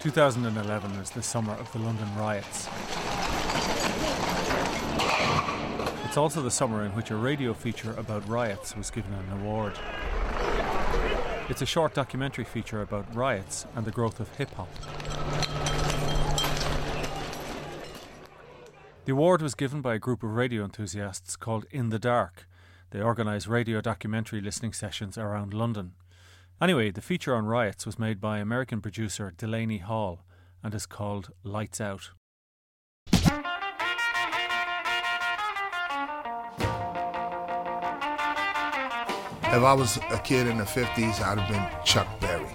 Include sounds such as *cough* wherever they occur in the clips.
2011 is the summer of the London riots. It's also the summer in which a radio feature about riots was given an award. It's a short documentary feature about riots and the growth of hip hop. The award was given by a group of radio enthusiasts called In the Dark. They organise radio documentary listening sessions around London. Anyway, the feature on riots was made by American producer Delaney Hall and is called Lights Out. If I was a kid in the 50s, I'd have been Chuck Berry.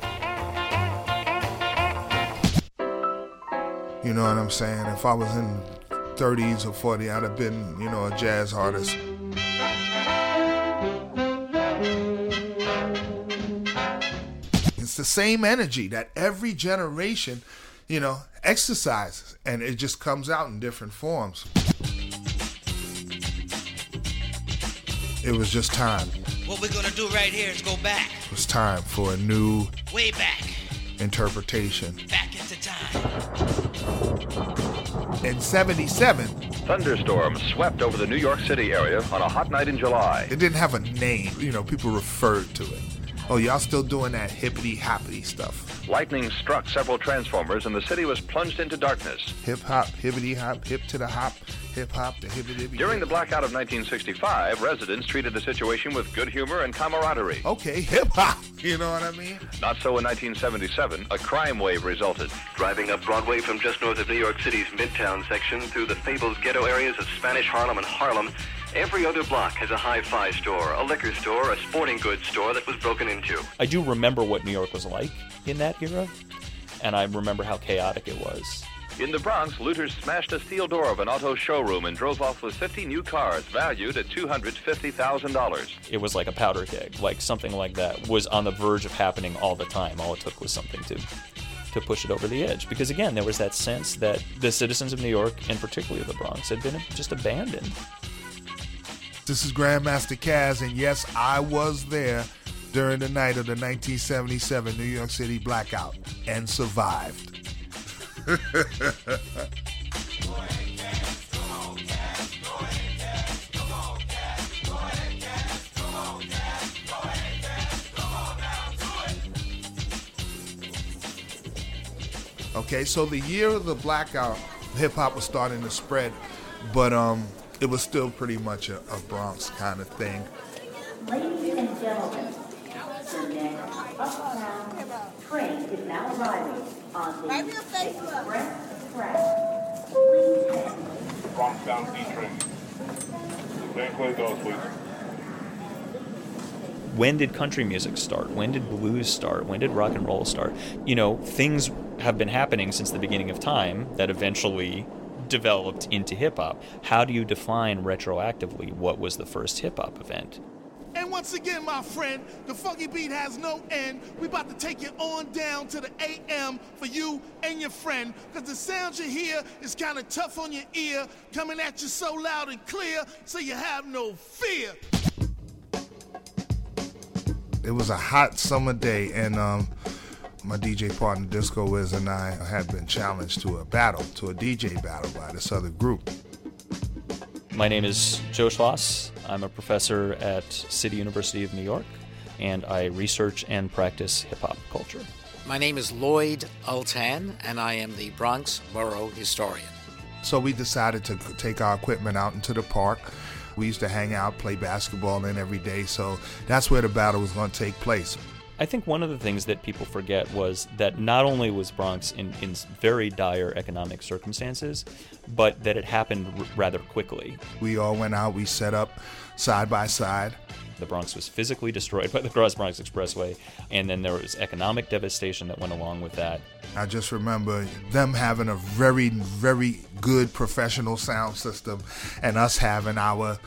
You know what I'm saying? If I was in 30s or 40, I'd have been, you know, a jazz artist. It's the same energy that every generation, you know, exercises, and it just comes out in different forms. It was just time. What we're gonna do right here is go back, It was time for a new way back, interpretation. back into time. In 77, Thunderstorms swept over the New York City area on a hot night in July. it didn't have a name. You know, people referred to it. Oh, y'all still doing that hippity hoppity stuff. Lightning struck several transformers and the city was plunged into darkness. Hip hop, hippity hop, hip to the hop, hip hop, the hippity hippity. During the blackout of 1965, residents treated the situation with good humor and camaraderie. Okay, hip hop. You know what I mean? Not so in 1977. A crime wave resulted. Driving up Broadway from just north of New York City's Midtown section through the fabled ghetto areas of Spanish Harlem and Harlem, every other block has a hi-fi store, a liquor store, a sporting goods store that was broken into. I do remember what New York was like in that era, and I remember how chaotic it was. In the Bronx, looters smashed a steel door of an auto showroom and drove off with 50 new cars valued at $250,000. It was like a powder keg, like something like that was on the verge of happening all the time. All it took was something to to push it over the edge. Because again, there was that sense that the citizens of New York, and particularly the Bronx, had been just abandoned. This is Grandmaster Caz, and yes, I was there during the night of the 1977 New York City blackout and survived. Okay, so the year of the blackout, hip hop was starting to spread, but um, it was still pretty much a, a Bronx kind of thing. Ladies and gentlemen, the next uptown train is now arriving on the Express track. Please hang. Bronx down D train. Then doors, please. when did country music start? When did blues start? When did rock and roll start? You know, things have been happening since the beginning of time that eventually developed into hip hop. How do you define retroactively what was the first hip hop event? And once again, my friend, the funky beat has no end. We about to take you on down to the AM for you and your friend. Cause the sound you hear is kind of tough on your ear, coming at you so loud and clear, so you have no fear. It was a hot summer day, and um, my DJ partner Disco Wiz and I had been challenged to a battle, to a DJ battle by this other group. My name is Joe Schloss. I'm a professor at City University of New York, and I research and practice hip hop culture. My name is Lloyd Ultan, and I am the Bronx Borough Historian. So we decided to take our equipment out into the park. We used to hang out, play basketball in every day, so that's where the battle was going to take place. I think one of the things that people forget was that not only was Bronx in, in very dire economic circumstances, but that it happened r- rather quickly. We all went out, we set up side by side. The Bronx was physically destroyed *laughs* by the Cross Bronx Expressway, and then there was economic devastation that went along with that. I just remember them having a very, very good professional sound system and us having our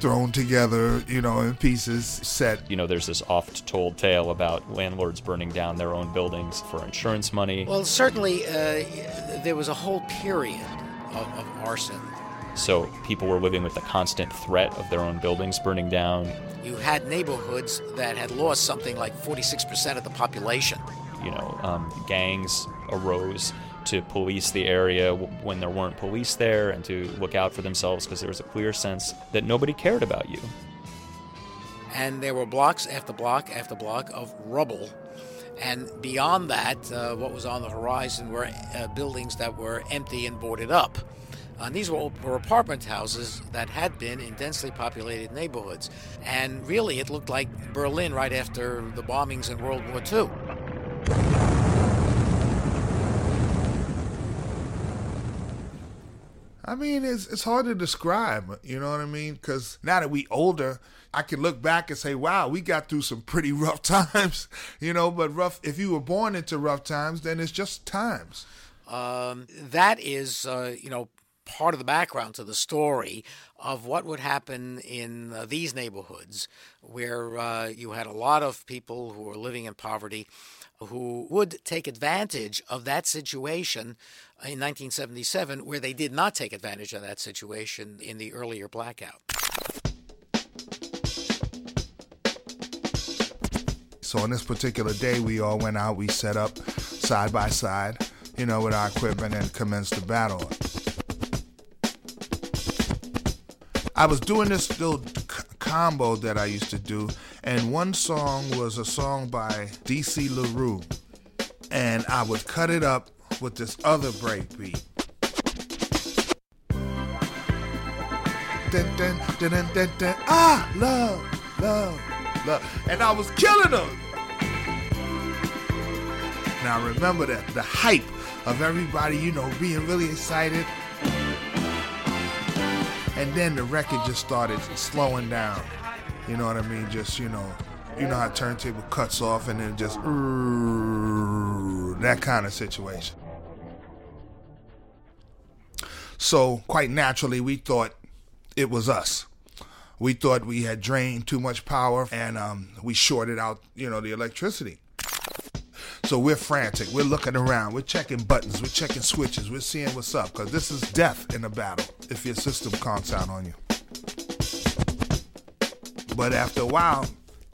thrown together, you know, in pieces set. You know, there's this oft told tale about landlords burning down their own buildings for insurance money. Well, certainly uh, there was a whole period of, of arson. So people were living with the constant threat of their own buildings burning down. You had neighborhoods that had lost something like 46% of the population. You know, um, gangs arose to police the area when there weren't police there and to look out for themselves because there was a clear sense that nobody cared about you. And there were blocks after block after block of rubble. And beyond that, uh, what was on the horizon were uh, buildings that were empty and boarded up. And these were, were apartment houses that had been in densely populated neighborhoods. And really, it looked like Berlin right after the bombings in World War II. I mean, it's it's hard to describe. You know what I mean? Because now that we older, I can look back and say, "Wow, we got through some pretty *laughs* rough times." You know, but rough. If you were born into rough times, then it's just times. Um, that is, uh, you know, part of the background to the story of what would happen in uh, these neighborhoods where uh, you had a lot of people who were living in poverty who would take advantage of that situation in 1977 where they did not take advantage of that situation in the earlier blackout. So on this particular day, we all went out, we set up side by side, you know, with our equipment and commenced the battle. I was doing this little combo that I used to do, and one song was a song by DC LaRue, and I would cut it up with this other breakbeat. Dun, dun, dun, dun, dun, dun. Ah, love, love, love. And I was killing them. Now remember that the hype of everybody, you know, being really excited and then the record just started slowing down. You know what I mean? Just you know, you know how turntable cuts off and then just that kind of situation. So quite naturally, we thought it was us. We thought we had drained too much power and um, we shorted out, you know, the electricity. So we're frantic. We're looking around. We're checking buttons. We're checking switches. We're seeing what's up because this is death in a battle if your system conks out on you. But after a while,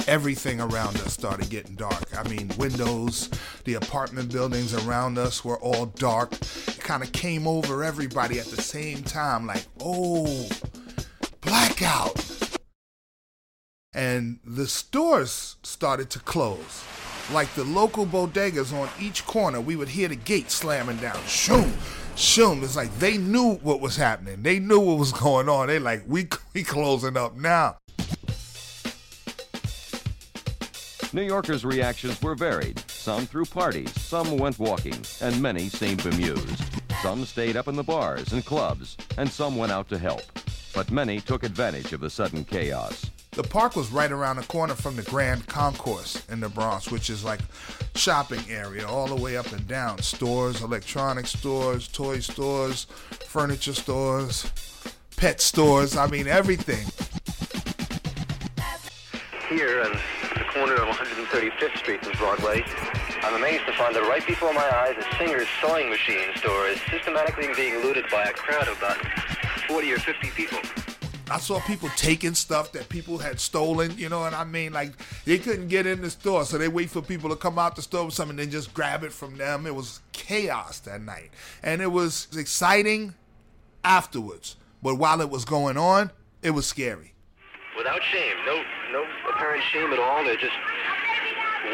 everything around us started getting dark. I mean, windows, the apartment buildings around us were all dark. It kind of came over everybody at the same time like, oh, blackout. And the stores started to close like the local bodegas on each corner, we would hear the gate slamming down. Shoom, shoom. It's like they knew what was happening. They knew what was going on. They like, we we closing up now. New Yorkers' reactions were varied. Some threw parties, some went walking, and many seemed bemused. Some stayed up in the bars and clubs, and some went out to help. But many took advantage of the sudden chaos. The park was right around the corner from the Grand Concourse in the Bronx, which is like shopping area all the way up and down. Stores, electronic stores, toy stores, furniture stores, pet stores. I mean, everything. Here on the corner of 135th Street and Broadway, I'm amazed to find that right before my eyes, a Singer's sewing machine store is systematically being looted by a crowd of about 40 or 50 people. I saw people taking stuff that people had stolen, you know what I mean? Like they couldn't get in the store, so they wait for people to come out the store with something and then just grab it from them. It was chaos that night. And it was exciting afterwards. But while it was going on, it was scary. Without shame, no no apparent shame at all. They're just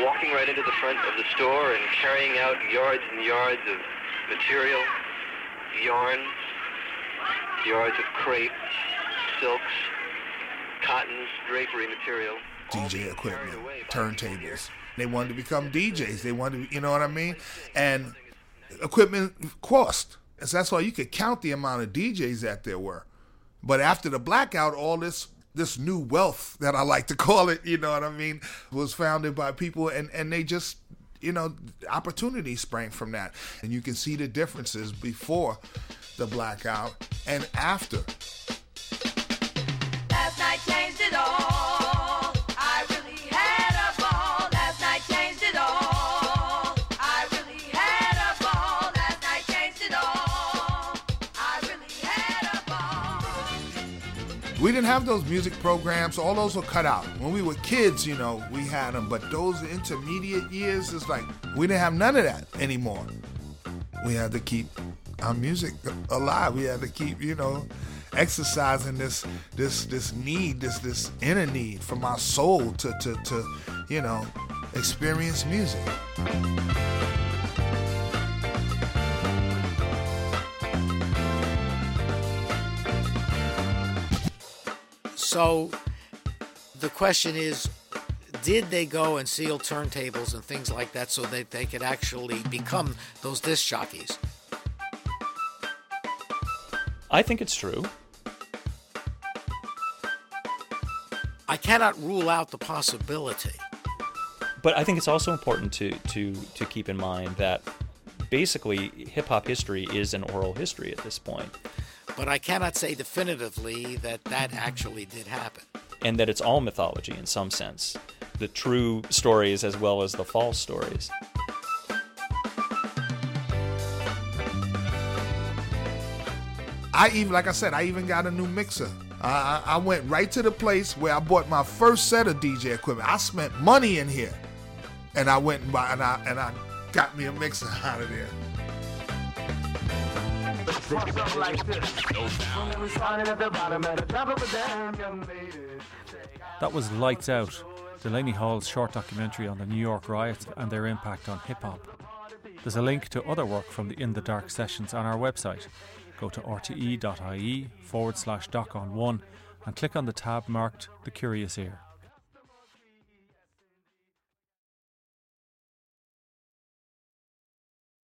walking right into the front of the store and carrying out yards and yards of material, yarns, yards of crepe, silks, cottons, drapery material. DJ equipment, turntables. They wanted to become DJs. They wanted to, you know what I mean? And equipment cost. So that's why you could count the amount of DJs that there were. But after the blackout, all this this new wealth that I like to call it, you know what I mean, was founded by people and, and they just you know, opportunity sprang from that. And you can see the differences before the blackout and after. We didn't have those music programs. All those were cut out. When we were kids, you know, we had them. But those intermediate years, it's like we didn't have none of that anymore. We had to keep our music alive. We had to keep, you know, exercising this this this need, this this inner need from our soul to to to, you know, experience music. So the question is did they go and seal turntables and things like that so that they could actually become those disc jockeys? I think it's true. I cannot rule out the possibility. But I think it's also important to to to keep in mind that basically hip hop history is an oral history at this point. But I cannot say definitively that that actually did happen. And that it's all mythology in some sense. The true stories as well as the false stories. I even, like I said, I even got a new mixer. I, I went right to the place where I bought my first set of DJ equipment. I spent money in here, and I went and buy, and I and I got me a mixer *laughs* out of there. That was Lights Out, Delaney Hall's short documentary on the New York riots and their impact on hip hop. There's a link to other work from the In the Dark sessions on our website. Go to rte.ie forward slash doc on one and click on the tab marked The Curious Ear.